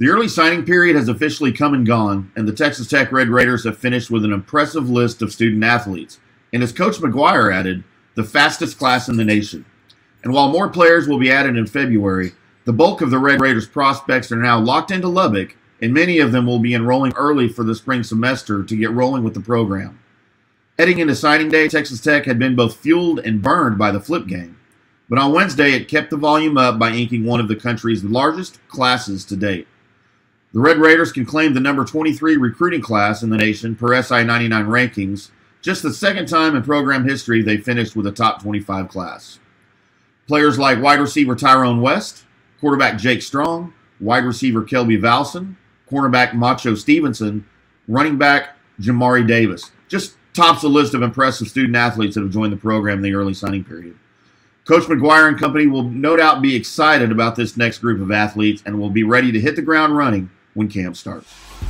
The early signing period has officially come and gone, and the Texas Tech Red Raiders have finished with an impressive list of student athletes, and as Coach McGuire added, the fastest class in the nation. And while more players will be added in February, the bulk of the Red Raiders prospects are now locked into Lubbock, and many of them will be enrolling early for the spring semester to get rolling with the program. Heading into signing day, Texas Tech had been both fueled and burned by the flip game. But on Wednesday, it kept the volume up by inking one of the country's largest classes to date. The Red Raiders can claim the number 23 recruiting class in the nation per SI 99 rankings, just the second time in program history they finished with a top 25 class. Players like wide receiver Tyrone West, quarterback Jake Strong, wide receiver Kelby Valson, cornerback Macho Stevenson, running back Jamari Davis. Just tops the list of impressive student athletes that have joined the program in the early signing period. Coach McGuire and company will no doubt be excited about this next group of athletes and will be ready to hit the ground running when camp starts.